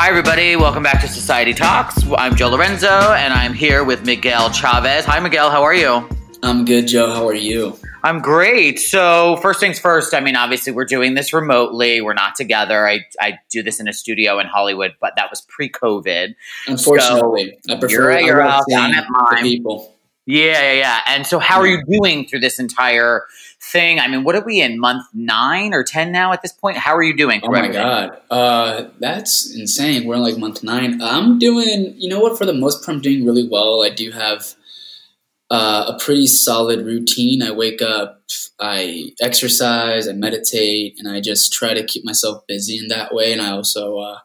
Hi, everybody. Welcome back to Society Talks. I'm Joe Lorenzo, and I'm here with Miguel Chavez. Hi, Miguel. How are you? I'm good, Joe. How are you? I'm great. So, first things first, I mean, obviously, we're doing this remotely. We're not together. I, I do this in a studio in Hollywood, but that was pre COVID. Unfortunately, so, I prefer you're, you're out down at mine. people. Yeah, yeah, yeah. And so, how are you doing through this entire thing? I mean, what are we in month nine or ten now at this point? How are you doing? Oh my god, uh, that's insane. We're in like month nine. I'm doing. You know what? For the most part, I'm doing really well. I do have uh, a pretty solid routine. I wake up, I exercise, I meditate, and I just try to keep myself busy in that way. And I also uh,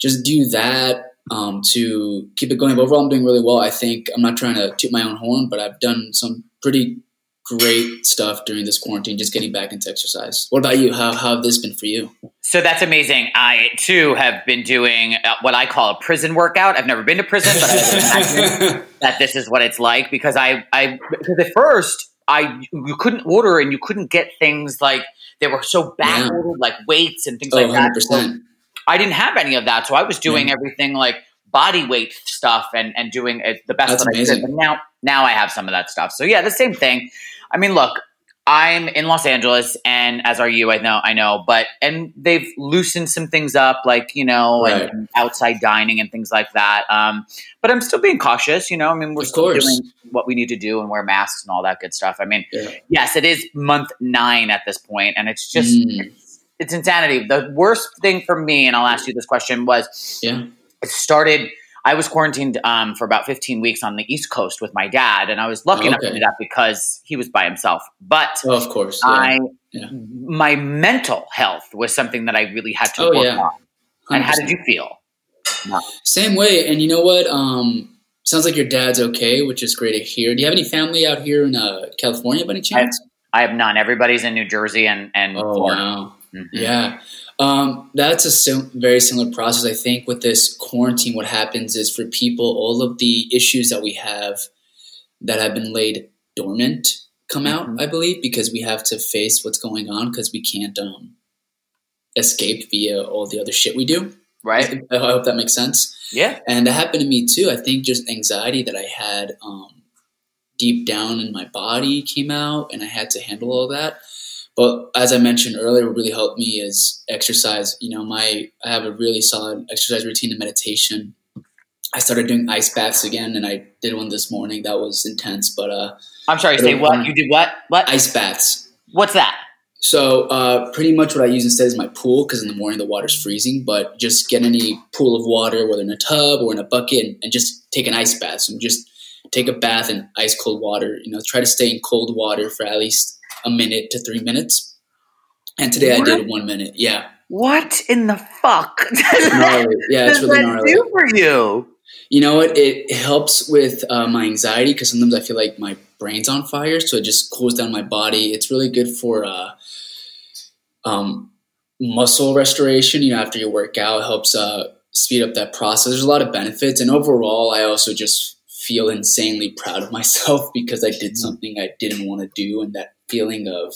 just do that um, to keep it going. But overall, I'm doing really well. I think I'm not trying to toot my own horn, but I've done some pretty great stuff during this quarantine, just getting back into exercise. What about you? How, how have this been for you? So that's amazing. I too have been doing uh, what I call a prison workout. I've never been to prison, but I imagine that this is what it's like because I, I, because at first I, you couldn't order and you couldn't get things like they were so back ordered, yeah. like weights and things oh, like that. So I didn't have any of that, so I was doing yeah. everything like body weight stuff and and doing it the best That's that amazing. I could. But now now I have some of that stuff. So yeah, the same thing. I mean, look, I'm in Los Angeles, and as are you. I know, I know, but and they've loosened some things up, like you know, right. and, and, outside dining and things like that. Um, but I'm still being cautious. You know, I mean, we're of still course. doing what we need to do and wear masks and all that good stuff. I mean, yeah. yes, it is month nine at this point, and it's just Mm. it's, it's insanity. The worst thing for me, and I'll ask you this question, was Yeah. it started. I was quarantined um, for about 15 weeks on the East Coast with my dad, and I was lucky enough to do that because he was by himself. But Oh, of course. Yeah. I, Yeah. my mental health was something that I really had to Oh, work yeah. on. And how 100%. did you feel? Same way. And you know what? Um, sounds like your dad's okay, which is great to hear. Do you have any family out here in uh, California by any chance? I have none. Everybody's in New Jersey and and oh, Florida. wow. Mhm. Yeah. Um, that's a sim- very similar process. I think with this quarantine, what happens is for people, all of the issues that we have that have been laid dormant come out, Mhm. I believe, because we have to face what's going on because we can't um, escape via all the other shit we do. Right? I hope that makes sense. Yeah. And that happened to me too. I think just anxiety that I had um, deep down in my body came out, and I had to handle all that. But as I mentioned earlier, what really helped me is exercise. You know, my I have a really solid exercise routine and meditation. I started doing ice baths again, and I did one this morning. That was intense, but uh, I'm sorry. Say what? You did what? What? ice baths. What's that? So uh, pretty much what I use instead is my pool because in the morning the water's freezing. But just get any pool of water, whether in a tub or in a bucket, and, and just take an ice bath. So just take a bath in ice cold water. You know, try to stay in cold water for at least a minute to three minutes. And today I did one minute. Yeah, What in the fuck? does. Yeah, it's does really that gnarly. do for you? You know what? It helps with uh, my anxiety because sometimes I feel like my brain's on fire, so it just cools down my body. It's really good for uh, um, muscle restoration. You know, after your workout, it helps uh, speed up that process. There's a lot of benefits, and overall, I also just feel insanely proud of myself because I did something I didn't want to do, and that feeling of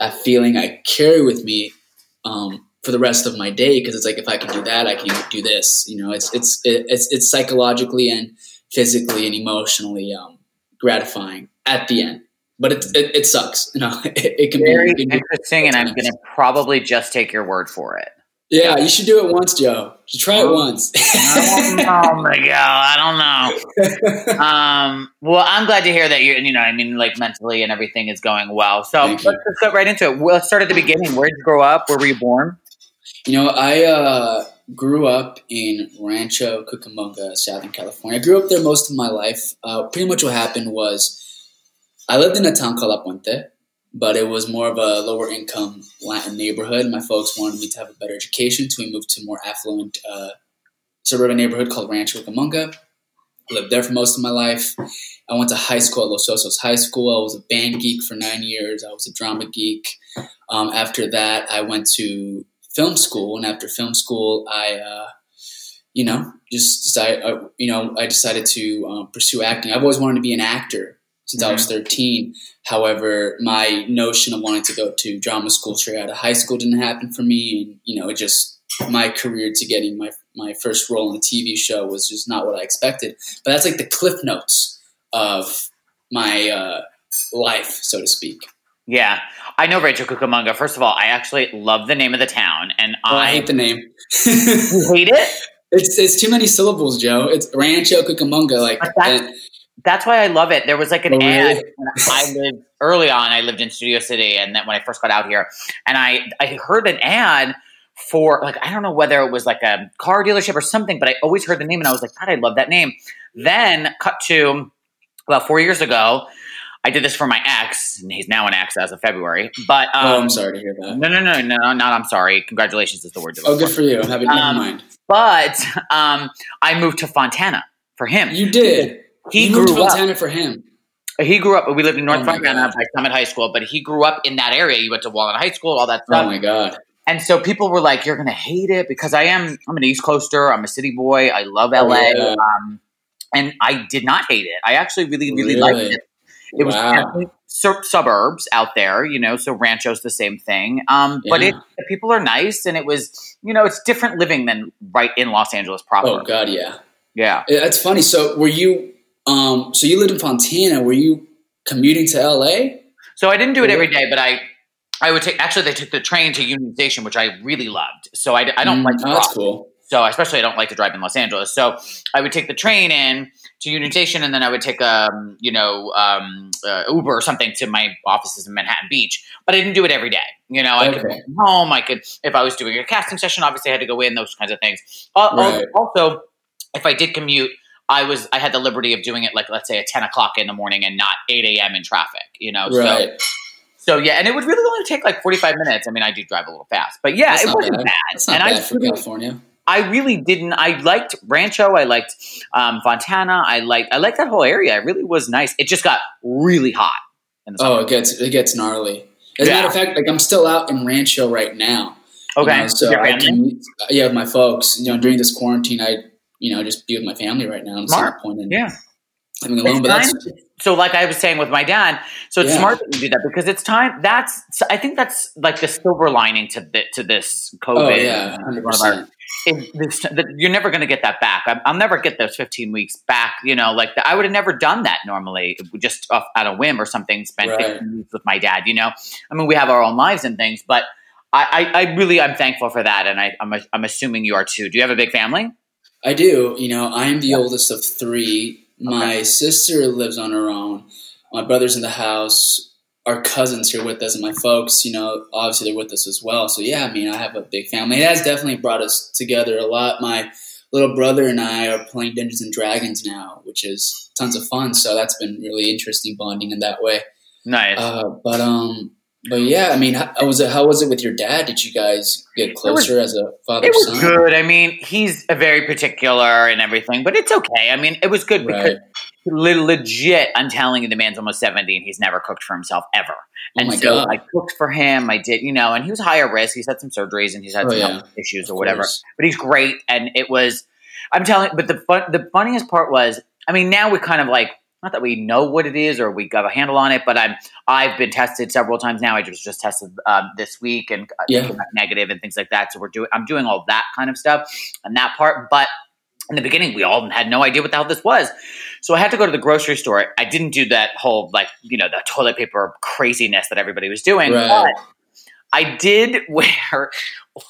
a feeling I carry with me um, for the rest of my day because it's like if I can do that, I can do this. You know, it's it's it's it's psychologically and physically and emotionally um, gratifying at the end. But it, it, it sucks. You know, it, it can Very be. it can be- interesting, and I'm going to probably just take your word for it. Yeah, you should do it once, Joe. You should try it once. oh my god. I don't know. Um, well, I'm glad to hear that you, you know, I mean, like mentally and everything is going well. So Thank let's you. just get right into it. Let's start at the beginning. Where did you grow up? Where were you born? You know, I uh, grew up in Rancho Cucamonga, Southern California. I grew up there most of my life. Uh, pretty much what happened was I lived in a town called La Puente, but it was more of a lower income Latin neighborhood. My folks wanted me to have a better education, so we moved to a more affluent uh, suburban neighborhood called Rancho Cucamonga. Lived there for most of my life. I went to high school at Los Osos High School. I was a band geek for nine years. I was a drama geek. Um, after that, I went to film school, and after film school, I, uh, you know, just decided, uh, you know, I decided to um, pursue acting. I've always wanted to be an actor since I was 13. However, my notion of wanting to go to drama school straight out of high school didn't happen for me, and you know, it just my career to getting my my first role in a TV show was just not what I expected. But that's like the cliff notes of my uh, life, so to speak. Yeah, I know Rancho Cucamonga. First of all, I actually love the name of the town, and Oh, I I, hate the name. You hate it. It's it's too many syllables, Joe. It's Rancho Cucamonga. Like and- That's why I love it. There was like an Oh, ad. when I lived early on. I lived in Studio City, and then when I first got out here, and I I heard an ad for like I don't know whether it was like a car dealership or something, but I always heard the name, and I was like, God, I love that name. Then cut to about four years ago. I did this for my ex, and he's now an ex as of February. But um, oh, I'm sorry to hear that. No, no, no, no, not. I'm sorry. Congratulations is the word. Oh, good for. you. Never Um, mind. But um, I moved to Fontana for him. You did. He you moved to grew up. For him. He grew up. We lived in North Oh God. by Summit High School, but he grew up in that area. He went to Walnut High School, all that stuff. Oh stuff. my god. and so people were like, "You're gonna hate it," because I am. I'm an East Coaster. I'm a city boy. I love Oh, LA, yeah. um, and I did not hate it. I actually really, really, liked it. It was Wow. definitely sur- suburbs out there, you know. So Rancho's the same thing, um, but it people are nice, and it was, you know, it's different living than right in Los Angeles proper. Oh god, yeah. Yeah. Yeah, That's funny. So were you? Um, so you lived in Fontana. Were you commuting to LA? So I didn't do it every day, but I, I would take. Actually, they took the train to Union Station, which I really loved. So I, I don't Mm, like to that's drive. cool. So especially I don't like to drive in Los Angeles. So I would take the train in to Union Station, and then I would take um, you know um, uh, Uber or something to my offices in Manhattan Beach. But I didn't do it every day. You know, I could Okay. from home. I could if I was doing a casting session. Obviously, I had to go in. Those kinds of things. Right. Also, if I did commute. I was I had the liberty of doing it like let's say at ten o'clock in the morning and not eight a.m. in traffic, you know. So Right. so yeah, and it would really only take like forty five minutes. I mean, I do drive a little fast, but yeah, That's it wasn't bad. bad. That's not and bad I for really, California. I really didn't. I liked Rancho. I liked um, Fontana. I liked I liked that whole area. It really was nice. It just got really hot. In the Oh, it gets it gets gnarly. As a Yeah. matter of fact, like I'm still out in Rancho right now. you okay. know, so I can, yeah, my folks. You know, during this quarantine, I you know just be with my family right now. I'm Smart. point in Yeah. living alone. It's But that's so like I was saying with my dad, so it's Yeah. smart that you do that because it's time. That's I think that's like the silver lining to the, to this COVID. oh yeah, hundred percent. It- this, that you're never going to get that back. I, I'll never get those 15 weeks back. You know, like the, I would have never done that normally, just off, at a whim or something. Spent Right. 15 weeks with my dad. You know, I mean, we have our own lives and things, but I, I, I really I'm thankful for that, and I, I'm I'm assuming you are too. Do you have a big family? I do. You know, I am the oldest of three. My sister lives on her own. My brother's in the house. Our cousins here with us, and my folks. You know, obviously they're with us as well. So yeah, I mean, I have a big family. It has definitely brought us together a lot. My little brother and I are playing Dungeons and Dragons now, which is tons of fun. So that's been really interesting bonding in that way. Nice. Uh, but um, but yeah, I mean, how oh, how was it? How was it with your dad? Did you guys get closer as a father it was son? good. I mean, he's a very particular and everything, but it's okay. I mean, it was good because Right. le- legit, I'm telling you, the man's almost 70 and he's never cooked for himself ever. Oh And my so God. I cooked for him. I did, you know, and he was higher risk. He's had some surgeries and he's had Oh, some yeah. health issues or whatever. But he's great. And it was, I'm telling, but the fun, the funniest part was, I mean, now we kind of like, not that we know what it is or we got a handle on it, but I'm I've been tested several times now. I just just tested um, this week and Yeah. came back negative and things like that. So we're doing I'm doing all that kind of stuff and that part. But in the beginning, we all had no idea what the hell this was. So I had to go to the grocery store. I didn't do that whole like you know the toilet paper craziness that everybody was doing, Right. but I did wear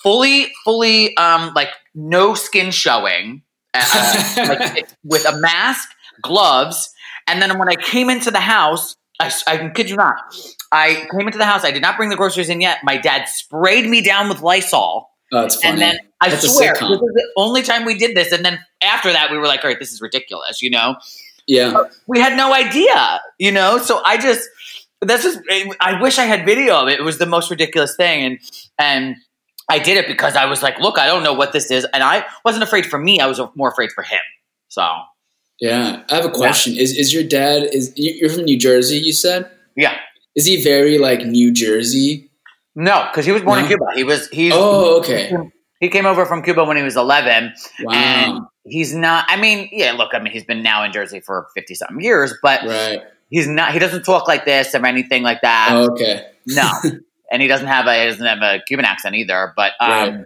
fully fully um like no skin showing, uh, like with a mask, gloves, and then when I came into the house, I, I kid you not, I came into the house. I did not bring the groceries in yet. My dad sprayed me down with Lysol, Oh, it's funny. and then I That's swear this is the only time we did this. And then after that, we were like, "All right, this is ridiculous," you know. yeah. We had no idea, you know. So I just that's just. I wish I had video of it. It was the most ridiculous thing, and and. I did it because I was like, look, I don't know what this is. And I wasn't afraid for me. I was more afraid for him. So, Yeah, I have a question. Is is your dad is you- you're from New Jersey? You said yeah. is he very like New Jersey? No, because he was born in Cuba. He was he's Oh, okay. he came over from Cuba when he was eleven, Wow. and he's not. I mean, yeah, look, I mean, he's been now in Jersey for fifty something years, but Right. he's not. He doesn't talk like this or anything like that. Oh, okay. No, and he doesn't have a he doesn't have a Cuban accent either. But um, Right.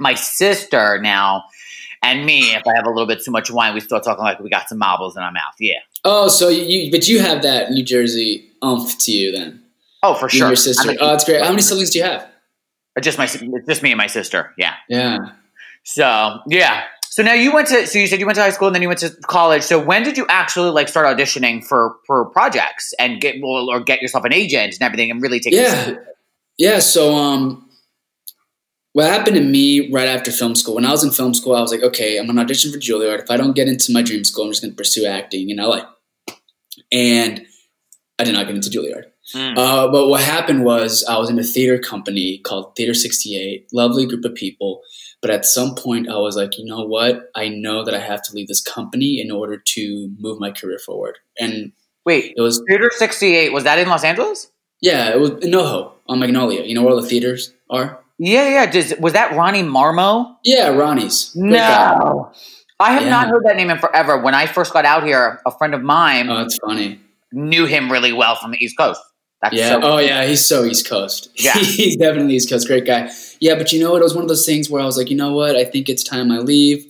my sister now, And me, if I have a little bit too much wine, we start talking like we got some marbles in our mouth. Yeah. Oh, so you, but you have that New Jersey umph to you then. Oh, for You sure. your sister. Oh, that's great. How many siblings do you have? just my, just me and my sister. Yeah. Yeah. So yeah. So now you went to. So you said you went to high school and then you went to college. So when did you actually like start auditioning for for projects and get or get yourself an agent and everything and really take? It? Yeah. Yeah. So, um, what happened to me right after film school? When I was in film school, I was like, okay, I'm gonna audition for Juilliard. If I don't get into my dream school, I'm just gonna pursue acting in LA. And I did not get into Juilliard. Mm. Uh, but what happened was I was in a theater company called Theater 68, lovely group of people. But at some point, I was like, you know what? I know that I have to leave this company in order to move my career forward. And Wait, it was, Theater sixty eight was that in Los Angeles? yeah, it was in NoHo on Magnolia. You know where all the theaters are? Yeah, yeah. Does, was that Ronnie Marmo? Yeah, Ronnie's. Guy. No, I have not heard that name in forever. When I first got out here, a friend of mine Oh, that's funny. knew him really well from the East Coast. That's Yeah. so oh, yeah. He's so East Coast. Yeah. he's definitely East Coast. Great guy. Yeah, but you know what? It was one of those things where I was like, you know what? I think it's time I leave.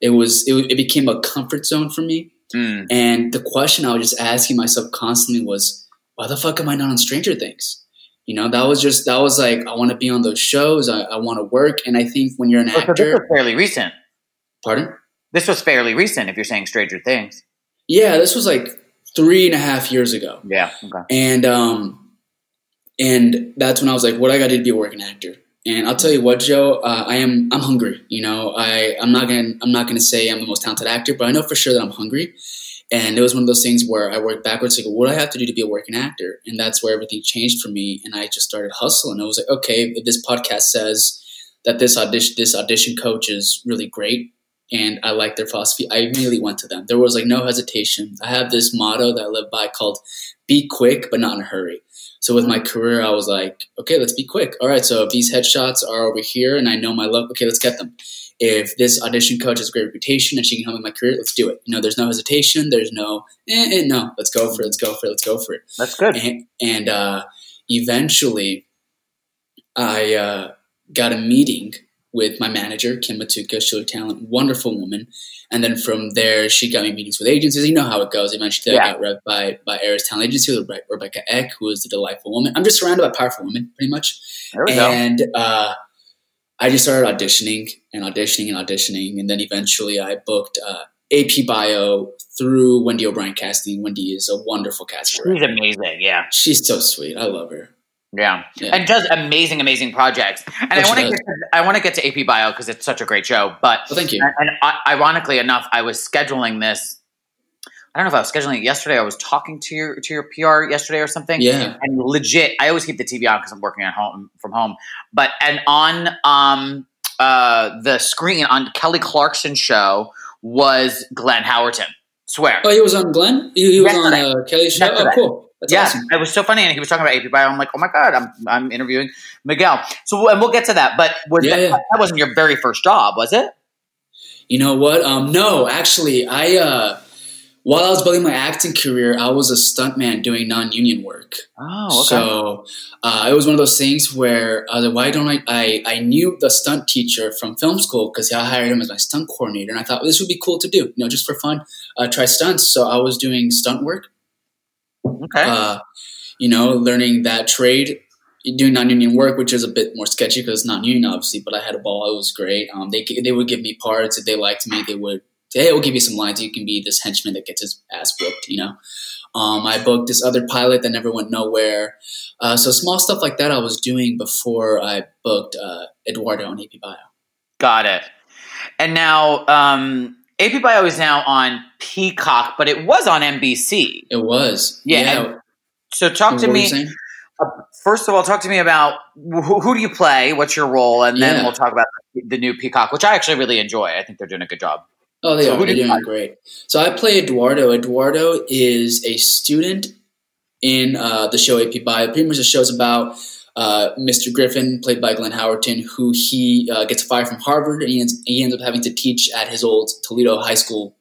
It was. It, it became a comfort zone for me. Mm. And the question I was just asking myself constantly was, why the fuck am I not on Stranger Things? You know, that was just that was like I want to be on those shows. I, I want to work, and I think when you're an Oh, so this actor, was fairly recent. pardon? This was fairly recent. If you're saying Stranger Things, Yeah, this was like three and a half years ago. yeah. Okay. and um and that's when I was like, what I got to do to be a working actor. And I'll tell you what, Joe, uh, I am I'm hungry. You know, I I'm not gonna I'm not gonna say I'm the most talented actor, but I know for sure that I'm hungry. And it was one of those things where I worked backwards, like, what do I have to do to be a working actor? And that's where everything changed for me. And I just started hustling. I was like, okay, if this podcast says that this audition this audition coach is really great and I like their philosophy, I immediately went to them. There was like no hesitation. I have this motto that I live by called be quick but not in a hurry. So with my career, I was like, okay, let's be quick. All right, so if these headshots are over here and I know my luck, okay, let's get them. If this audition coach has a great reputation and she can help me in my career, let's do it. You know, there's no hesitation. There's no, eh, eh, no, let's go for it. Let's go for it. Let's go for it. That's good. And, and uh, eventually, I uh, got a meeting with my manager, Kim Matuka. She's a talent, wonderful woman. And then from there, she got me meetings with agencies. You know how it goes. Eventually, Yeah. I got rep by by Aries Talent Agency with Rebecca Eck, who is a delightful woman. I'm just surrounded by powerful women, pretty much. There we go. And uh, I just started auditioning and auditioning and auditioning, and then eventually I booked uh, AP Bio through Wendy O'Brien Casting. Wendy is a wonderful casting. She's amazing. Yeah. She's so sweet. I love her. Yeah. Yeah. and does amazing, amazing projects. And I want to get to, I want to get to AP Bio because it's such a great show. But Well, thank you. and, and I, ironically enough, I was scheduling this. I don't know if I was scheduling it yesterday. I was talking to your to your PR yesterday or something. Yeah. and legit, I always keep the TV on because I'm working at home from home. But and on um uh the screen on Kelly Clarkson's show was Glenn Howerton. Swear. Oh, he was on Glenn. He, he was on uh, Kelly's show. Yesterday. Oh, cool. That's yeah, awesome. it was so funny, and he was talking about AP Bio. I'm like, oh my god, I'm I'm interviewing Miguel. So, and we'll get to that. But was Yeah, that, yeah. that wasn't your very first job, was it? You know what? Um, no, actually, I uh, while I was building my acting career, I was a stuntman doing non-union work. Oh, okay. So uh, it was one of those things where I was like, why don't I? I, I knew the stunt teacher from film school because I hired him as my stunt coordinator, and I thought this would be cool to do, you know, just for fun, uh, try stunts. So I was doing stunt work, okay. uh, you know, learning that trade, doing non-union work, which is a bit more sketchy because it's non-union, obviously. But I had a ball; it was great. Um, they they would give me parts if they liked me. They would "Hey, we'll give you some lines. You can be this henchman that gets his ass whooped," you know. Um, I booked this other pilot that never went nowhere. Uh, so small stuff like that I was doing before I booked uh, Eduardo on AP Bio. Got it. And now, um, AP Bio is now on Peacock, but it was on NBC. It was, Yeah, and So, talk What to me. First of all, talk to me about who, who do you play? What's your role? And then Yeah. we'll talk about the new Peacock, which I actually really enjoy. I think they're doing a good job. Oh, they So are. They're doing great. So I play Eduardo. Eduardo is a student in uh, the show AP Bio. Pretty much the show's about uh, Mr. Griffin, played by Glenn Howerton, who he uh, gets fired from Harvard, and he ends, he ends up having to teach at his old Toledo High School,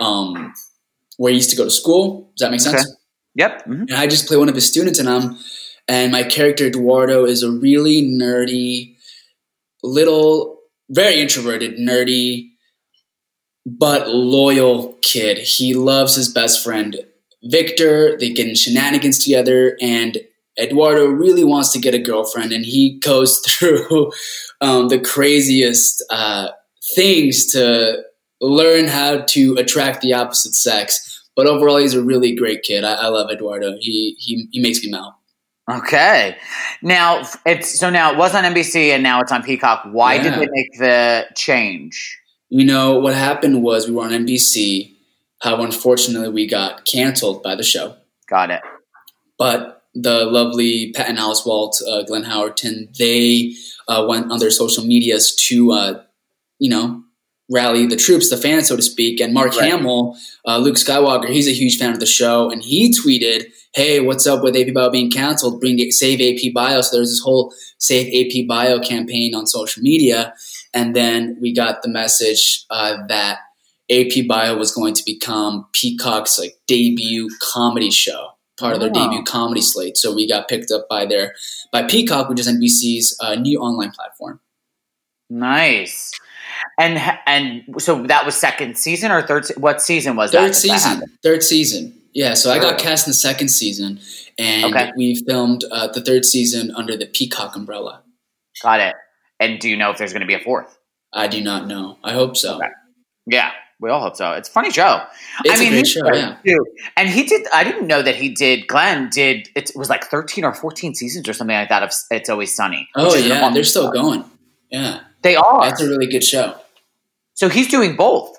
um, where he used to go to school. Does that make sense? Okay. Yep. Mhm. and I just play one of his students, and I'm and my character Eduardo is a really nerdy, little, very introverted, nerdy but loyal kid. He loves his best friend Victor. They get in shenanigans together, and Eduardo really wants to get a girlfriend, and he goes through um, the craziest uh, things to learn how to attract the opposite sex. But overall, he's a really great kid. I, I love Eduardo. He, he he makes me melt. Okay. Now it's so now it was on NBC and now it's on Peacock. Why Yeah. did they make the change? You know what happened was we were on NBC. How unfortunately we got canceled by the show. Got it. but the lovely Patton Oswalt, uh, Glenn Howerton, they uh, went on their social medias to, uh, you know, rally the troops, the fans, so to speak. And Mark Right. Hamill, uh, Luke Skywalker, he's a huge fan of the show, and he tweeted, "Hey, what's up with AP Bio being canceled? Bring it, save AP Bio." So there's this whole save AP Bio campaign on social media, and then we got the message uh, that AP Bio was going to become Peacock's like debut comedy show part of their Oh. debut comedy slate. So we got picked up by their by Peacock, which is NBC's uh, new online platform. Nice. And and so that was second season or third? What season was that? Third that that season. happened? Third season. Yeah. So I got cast in the second season, and Okay. we filmed uh, the third season under the Peacock umbrella. Got it. And do you know if there's going to be a fourth? I do not know. I hope so. Okay. Yeah, we all hope so. It's a funny show. It's I mean, a great show. Yeah. too. And he did. I didn't know that he did. Glenn did. It was like thirteen or fourteen seasons or something like that. Of It's Always Sunny. Oh which is an yeah, they're still show. going. Yeah, They are. that's a really good show. so he's doing both.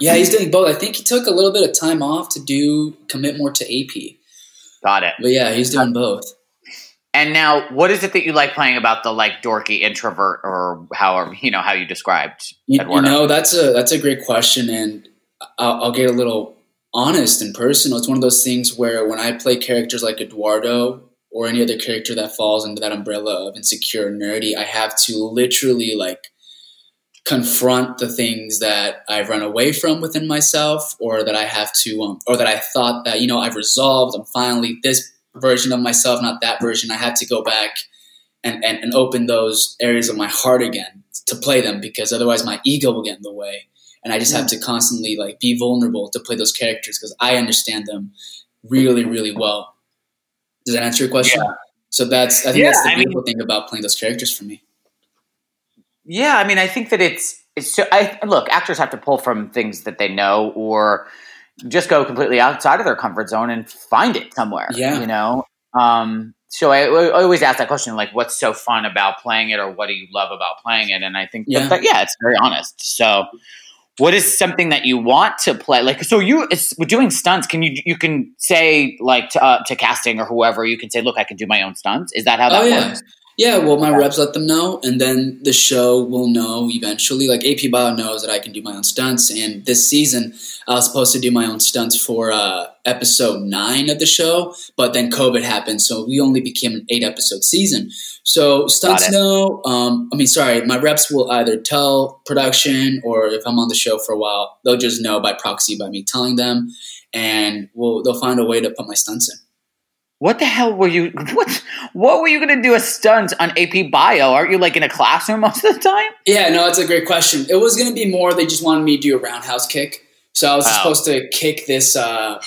Yeah, he's doing both. I think he took a little bit of time off to do commit more to AP. Got it. But yeah, he's doing both. And now, what is it that you like playing about the like dorky introvert or however you know how you described You, you Eduardo? know, that's a that's a great question, and I'll, I'll get a little honest and personal. It's one of those things where when I play characters like Eduardo or any other character that falls under that umbrella of insecure nerdy, I have to literally like confront the things that I've run away from within myself, or that I have to, um, or that I thought that you know I've resolved. I'm finally this version of myself, not that version. I had to go back and, and, and open those areas of my heart again to play them because otherwise my ego will get in the way. And i just have to constantly like be vulnerable to play those characters because i understand them really really well. Does that answer your question? So that's i think Yeah, that's the I mean- beautiful thing about playing those characters for me. Yeah, I mean, I think that it's it's. So, I look, actors have to pull from things that they know, or just go completely outside of their comfort zone and find it somewhere. Yeah. you know. Um, so I, I always ask that question, like, what's so fun about playing it, or what do you love about playing it? And I think, Yeah. that, yeah, it's very honest. So, what is something that you want to play? Like, so you, it's with doing stunts. Can you you can say like to, uh, to casting or whoever, you can say, look, I can do my own stunts. Is that how that Oh, yeah. works? Yeah well my Okay. reps let them know and then the show will know eventually. Like ap bio knows that i can do my own stunts and this season i was supposed to do my own stunts for uh, episode 9 of the show but then covid happened so we only became an 8 episode season. So stunts know um, i mean sorry my reps will either tell production or if i'm on the show for a while they'll just know by proxy by me telling them and we'll, they'll find a way to put my stunts in What the hell were you? What what were you going to do a stunt on AP Bio? Aren't you like in a classroom most of the time? Yeah, no, that's a great question. It was going to be more. They just wanted me to do a roundhouse kick, so I was Wow. supposed to kick this uh,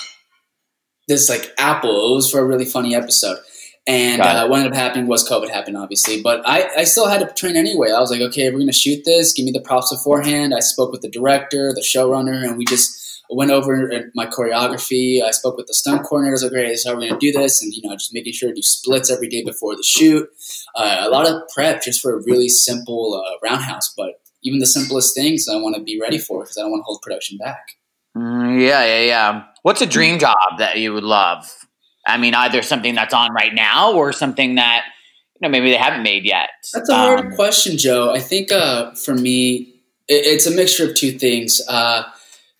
this like apple. It was for a really funny episode, and uh, what ended up happening was COVID happened, obviously. But I, I still had to train anyway. I was like, okay, we're going to shoot this. Give me the props beforehand. I spoke with the director, the showrunner, and we just went over my choreography. I spoke with the stunt coordinators. Like, okay, this is how we're going to do this, and you know, just making sure to do splits every day before the shoot. Uh, a lot of prep just for a really simple uh, roundhouse, but even the simplest things I want to be ready for because I don't want to hold production back. Mm, yeah, yeah, yeah. What's a dream job that you would love? I mean, either something that's on right now or something that you know maybe they haven't made yet. That's a hard Um, question, Joe. I think uh, for me, it, it's a mixture of two things. Uh,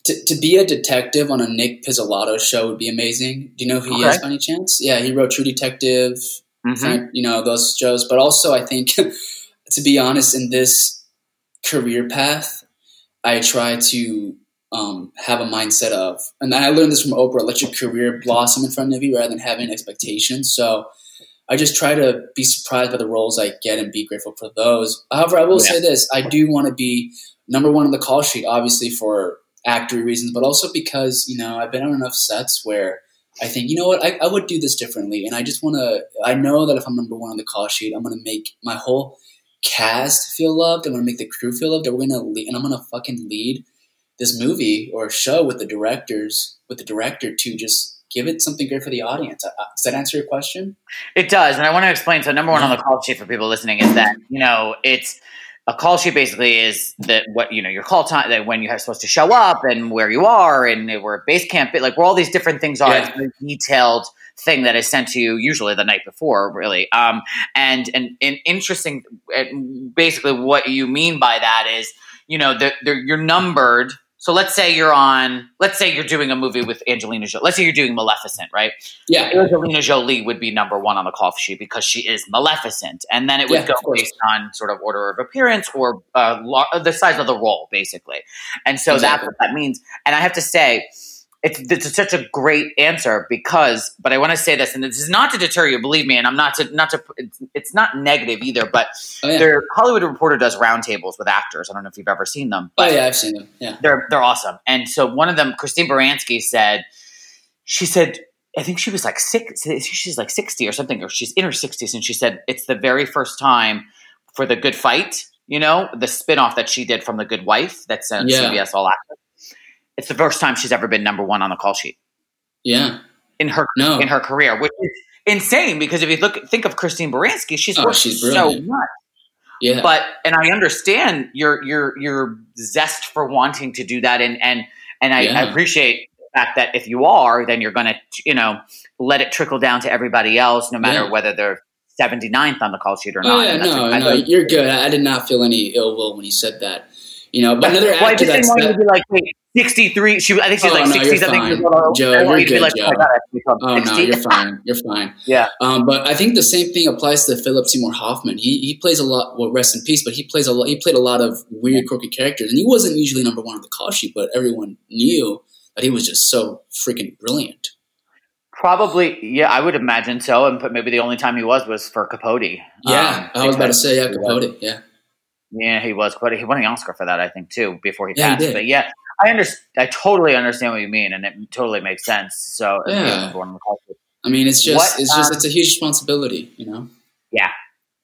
to, to be a detective on a Nic Pizzolatto show would be amazing. Do you know who he is by any chance? Yeah, he wrote True Detective, mhm. Frank, you know those shows. But also, I think to be honest, in this career path, I try to um, have a mindset of, and I learned this from Oprah: let your career blossom in front of you rather than having expectations. So. I just try to be surprised by the roles I get and be grateful for those. However, I will Yeah. say this: I do want to be number one on the call sheet, obviously for actor reasons, but also because you know I've been on enough sets where I think you know what I, I would do this differently, and I just want to. I know that if I'm number one on the call sheet, I'm going to make my whole cast feel loved. I'm going to make the crew feel loved. And we're going to lead, and I'm going to fucking lead this movie or show with the directors with the director to just give it something great for the audience. Does that answer your question? It does, and I want to explain. So, number one on the call sheet for people listening is that you know it's a call sheet basically is that what you know your call time that when you're supposed to show up and where you are and where base camp like where all these different things are yeah. it's a detailed thing that is sent to you usually the night before really um, and and, and interesting basically what you mean by that is you know that you're numbered so let's say you're on, let's say you're doing a movie with Angelina Jolie. Let's say you're doing Maleficent, right? Yeah. Angelina Jolie would be number one on the call sheet because she is Maleficent. And then it would yeah, go based on sort of order of appearance or uh, the size of the role, basically. And so exactly. that's what that means. And I have to say, it's, it's such a great answer because but i want to say this and this is not to deter you believe me and i'm not to not to it's, it's not negative either but oh, yeah. their hollywood reporter does roundtables with actors i don't know if you've ever seen them oh, but oh yeah i've seen them yeah they're they're awesome and so one of them christine baranski said she said i think she was like six she's like 60 or something or she's in her 60s and she said it's the very first time for the good fight you know the spin-off that she did from the good wife that's on yeah. cbs all access it's the first time she's ever been number one on the call sheet. Yeah, in her no. in her career, which is insane because if you look think of Christine Baranski, she's oh, she's so much. Yeah, but and I understand your your your zest for wanting to do that, and and and I, yeah. I appreciate the fact that if you are, then you're going to you know let it trickle down to everybody else, no matter yeah. whether they're 79th on the call sheet or oh, not. Yeah, no, no, you're good. I did not feel any ill will when you said that. You know, but another well, actor I didn't want to be like, wait, 63. She, I think she's oh, like no, 60 something Joe, you're good, like, Joe. Oh, oh no, you're fine. You're fine. yeah. Um, but I think the same thing applies to Philip Seymour Hoffman. He he plays a lot. Well, rest in peace. But he plays a lot. He played a lot of weird, quirky characters, and he wasn't usually number one on the call sheet. But everyone knew that he was just so freaking brilliant. Probably, yeah, I would imagine so. And maybe the only time he was was for Capote. Yeah, um, I was about to say, yeah, Capote. Yeah. Yeah, he was, but he won an Oscar for that, I think, too, before he yeah, passed. He but yeah, I understand. I totally understand what you mean, and it totally makes sense. So yeah, I mean, it's just, what, it's just, um, it's a huge responsibility, you know. Yeah.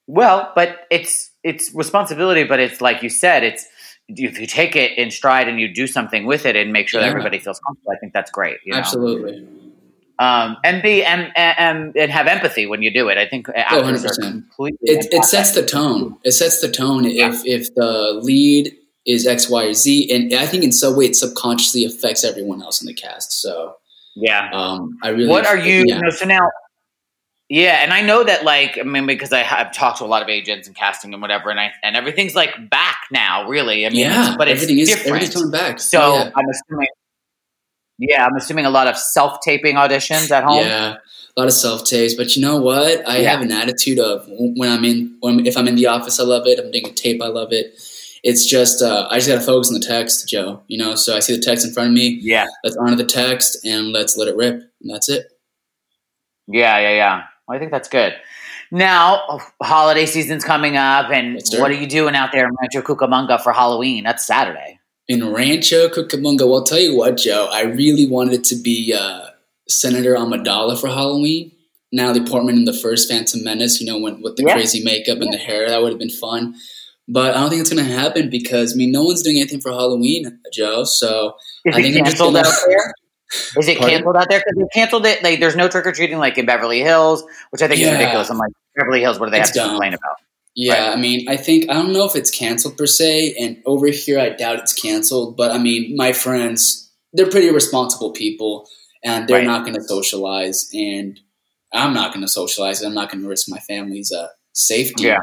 Well, but it's it's responsibility, but it's like you said, it's if you take it in stride and you do something with it and make sure yeah. that everybody feels comfortable, I think that's great. You know? Absolutely. Um, and be and, and and have empathy when you do it. I think oh, 100%. It, it sets the tone. It sets the tone yeah. if if the lead is X, Y, or Z, and I think in some way it subconsciously affects everyone else in the cast. So yeah, um, I really. What are you? Yeah. you know, so now, yeah, and I know that like I mean because I have talked to a lot of agents and casting and whatever, and I and everything's like back now. Really, I mean, yeah, it's, but it's everything different. Is, everything's coming back. So yeah. I'm assuming. Yeah, I'm assuming a lot of self taping auditions at home. Yeah, a lot of self tapes. But you know what? I yeah. have an attitude of when I'm in, when if I'm in the office, I love it. I'm doing a tape, I love it it's just uh, I just got to focus on the text, Joe. You know, so I see the text in front of me. Yeah, let's honor the text and let's let it rip, and that's it. Yeah, yeah, yeah. Well, I think that's good. Now, holiday season's coming up, and what are you doing out there in Rancho Cucamonga for Halloween? That's Saturday. In Rancho Cucamonga, well, I'll tell you what, Joe. I really wanted to be uh, Senator Amidala for Halloween. Natalie Portman in the first Phantom Menace, you know, when, with the yeah. crazy makeup and the hair, that would have been fun. But I don't think it's going to happen because I mean, no one's doing anything for Halloween, Joe. So is I think it canceled gonna... out there? Is it Pardon? canceled out there? Because they canceled it. Like, there's no trick or treating like in Beverly Hills, which I think yeah. is ridiculous. I'm like, Beverly Hills, what do they it's have dumb. to complain about? Yeah, right. I mean, I think I don't know if it's canceled per se, and over here I doubt it's canceled. But I mean, my friends, they're pretty responsible people, and they're right. not going to socialize, and I'm not going to socialize. I'm not going to risk my family's uh, safety. Yeah.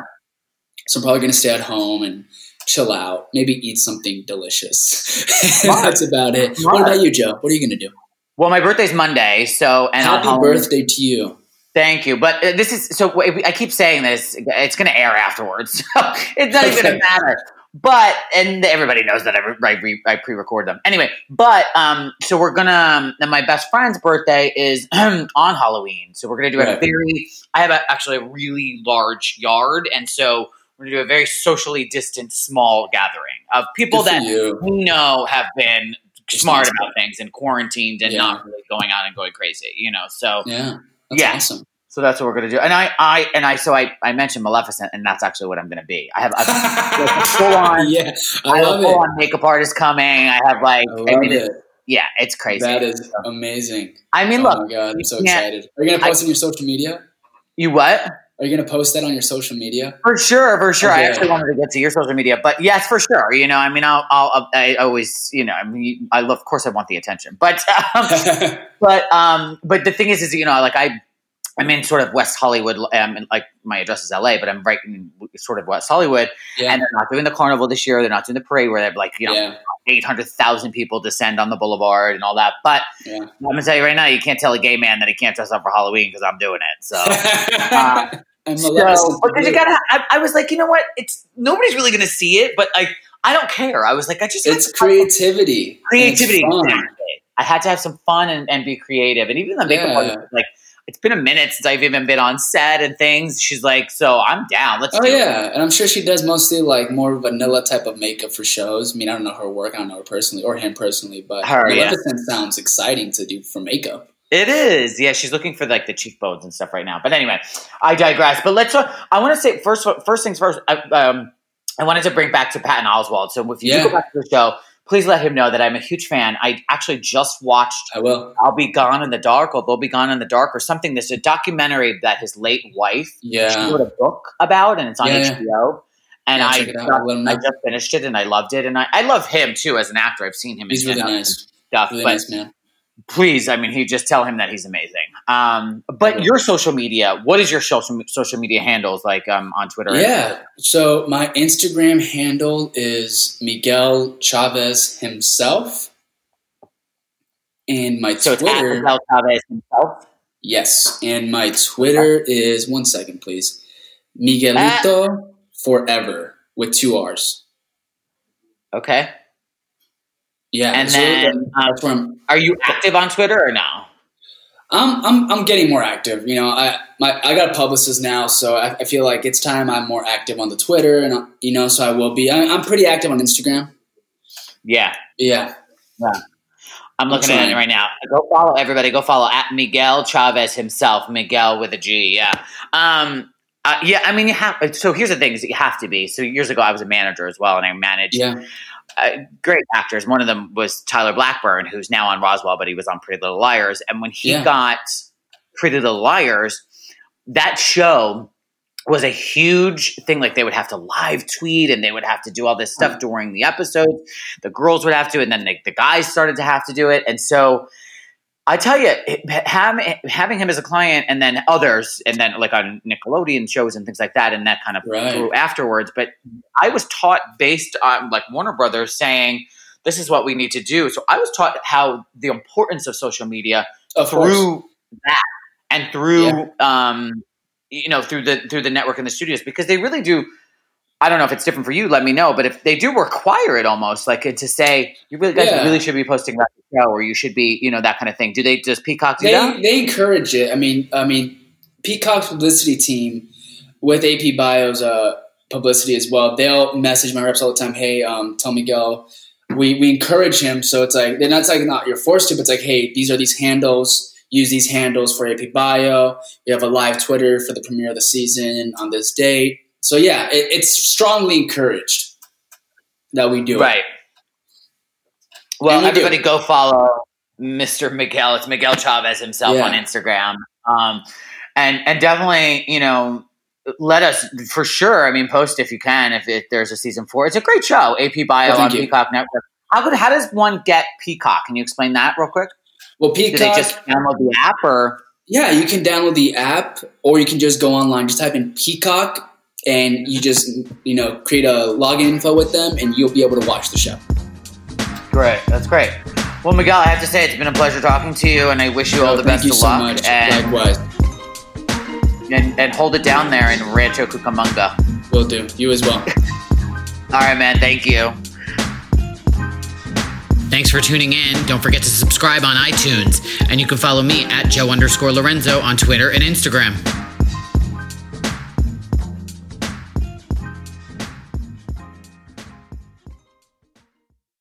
So I'm probably going to stay at home and chill out, maybe eat something delicious. That's about it. What about you, Joe? What are you going to do? Well, my birthday's Monday, so and happy birthday to you. Thank you. But uh, this is so. I keep saying this. It's going to air afterwards, so it's not even going to matter. But and everybody knows that I, I, I pre-record them anyway. But um, so we're gonna. Um, my best friend's birthday is on Halloween, so we're gonna do right. a very. I have a, actually a really large yard, and so we're going to do a very socially distant, small gathering of people that we know have been smart about things and quarantined and Yeah. not really going out and going crazy. You know, so Yeah, that's Yeah. awesome. so that's what we're gonna do. And I, I, and I, so I, I mentioned Maleficent, and that's actually what I'm gonna be. I have, I've, full on- yeah, I, I love a full on makeup artist coming. I have like, I I, mean, it. yeah, it's crazy. That is amazing. I mean, oh look, my god, I'm so excited. Are you gonna post on your social media? you what? Are you gonna post that on your social media? For sure, for sure. I actually wanted to get to your social media, but yes, for sure. You know, I mean, I'll, I'll I always, you know, I mean, I love, of course, I want the attention, but, um, but, um, but the thing is, is you know, like I, I'm in sort of West Hollywood. Um, and, like my address is LA, but I'm right in sort of West Hollywood, yeah, and they're not doing the carnival this year. They're not doing the parade where they have like you know yeah, eight hundred thousand people descend on the boulevard and all that. But yeah. I'm gonna tell you right now, you can't tell a gay man that he can't dress up for Halloween because I'm doing it. So. I'm So, because you gotta, I, I was like, you know what? It's nobody's really gonna see it, but like, I don't care. I was like, I just it's have creativity. creativity. It's I had to have some fun and, and be creative, and even the makeup Yeah. artist, was like, it's been a minute since I've even been on set and things. She's like, so I'm down. Let's Oh do it. yeah, and I'm sure she does mostly like more vanilla type of makeup for shows. I mean, I don't know her work, I don't know her personally or him personally, but Her, yeah. Maleficent sounds exciting to do for makeup. It is. Yeah, she's looking for like the cheekbones and stuff right now. But anyway, I digress. But let's. uh, I want to say first. First things first. I, um, I wanted to bring back to Patton Oswalt. So if you Yeah. go back to the show, please let him know that I'm a huge fan. I actually just watched I will. "I'll Be Gone in the Dark" or "They'll Be Gone in the Dark" or something. There's a documentary that his late wife she Yeah, wrote a book about, and it's on Yeah. HBO. And Yeah, I, check it out. just. I just finished it, and I loved it, and I, I love him too as an actor. I've seen him he's in really nice. stuff, Really but nice man. Please i mean he just tell him that he's amazing um but your social media what is your social social media handles like um on twitter Yeah. So my Instagram handle is Miguel Chavez himself, and my so Twitter. Miguel Chavez himself Yes, and my Twitter is one second, please. Miguelito forever with two R's. okay Yeah, and so then um, that's are you active on twitter or no I'm, I'm, I'm getting more active. You know, I my I got a publicist now, so I, I feel like it's time I'm more active on the Twitter, and uh, you know, so I will be. I, I'm pretty active on Instagram. yeah Yeah, Yeah. i'm looking at it right now go follow everybody go follow at miguel chavez himself miguel with a g yeah um uh, yeah, I mean, you have. So here's the thing: is that you have to be. So years ago, I was a manager as well, and I managed yeah, uh, great actors. One of them was Tyler Blackburn, who's now on Roswell, but he was on Pretty Little Liars. And when he Yeah. got Pretty Little Liars, that show was a huge thing. Like they would have to live tweet and they would have to do all this stuff during the episodes. The girls would have to, and then the, the guys started to have to do it. And so I tell you, having, having him as a client and then others, and then like on Nickelodeon shows and things like that, and that kind of Right. grew afterwards. But I was taught based on like Warner Brothers saying, this is what we need to do. So I was taught how the importance of social media of course. through that and through um you know through the through the network and the studios because they really do I don't know if it's different for you. Let me know. But if they do require it, almost like to say you really guys Yeah. really should be posting about the show, or you should be, you know, that kind of thing. Do they? Does Peacock do They that? they encourage it. I mean, I mean, Peacock's publicity team with AP Bio's uh, publicity as well. They'll message my reps all the time. Hey, um, tell Miguel. We we encourage him. So it's like they're not like not you're forced to, but it's like hey, these are these handles. Use these handles for AP Bio. We have a live Twitter for the premiere of the season on this date. So yeah, it, it's strongly encouraged that we do it. Right. Well, And we do. everybody go follow Mr. Miguel. It's Miguel Chavez himself Yeah. on Instagram. Um, and and definitely, you know, let us for sure. I mean, post if you can if, if there's a season four. It's a great show. AP Bio Well, on you. Peacock Network. How good? How does one get Peacock? Can you explain that real quick? Well, Peacock. Do they just download the app or? Yeah, you can download the app or you can just go online, just type in Peacock and you just, you know, create a login info with them and you'll be able to watch the show. Great, that's great. Well, Miguel, I have to say it's been a pleasure talking to you, and I wish you all the Thank best you of so luck. much. And, Likewise. and and hold it down there in Rancho Cucamonga. Will do. You as well. All right, man. Thank you. Thanks for tuning in. Don't forget to subscribe on iTunes, and you can follow me at Joe underscore Lorenzo on Twitter and Instagram.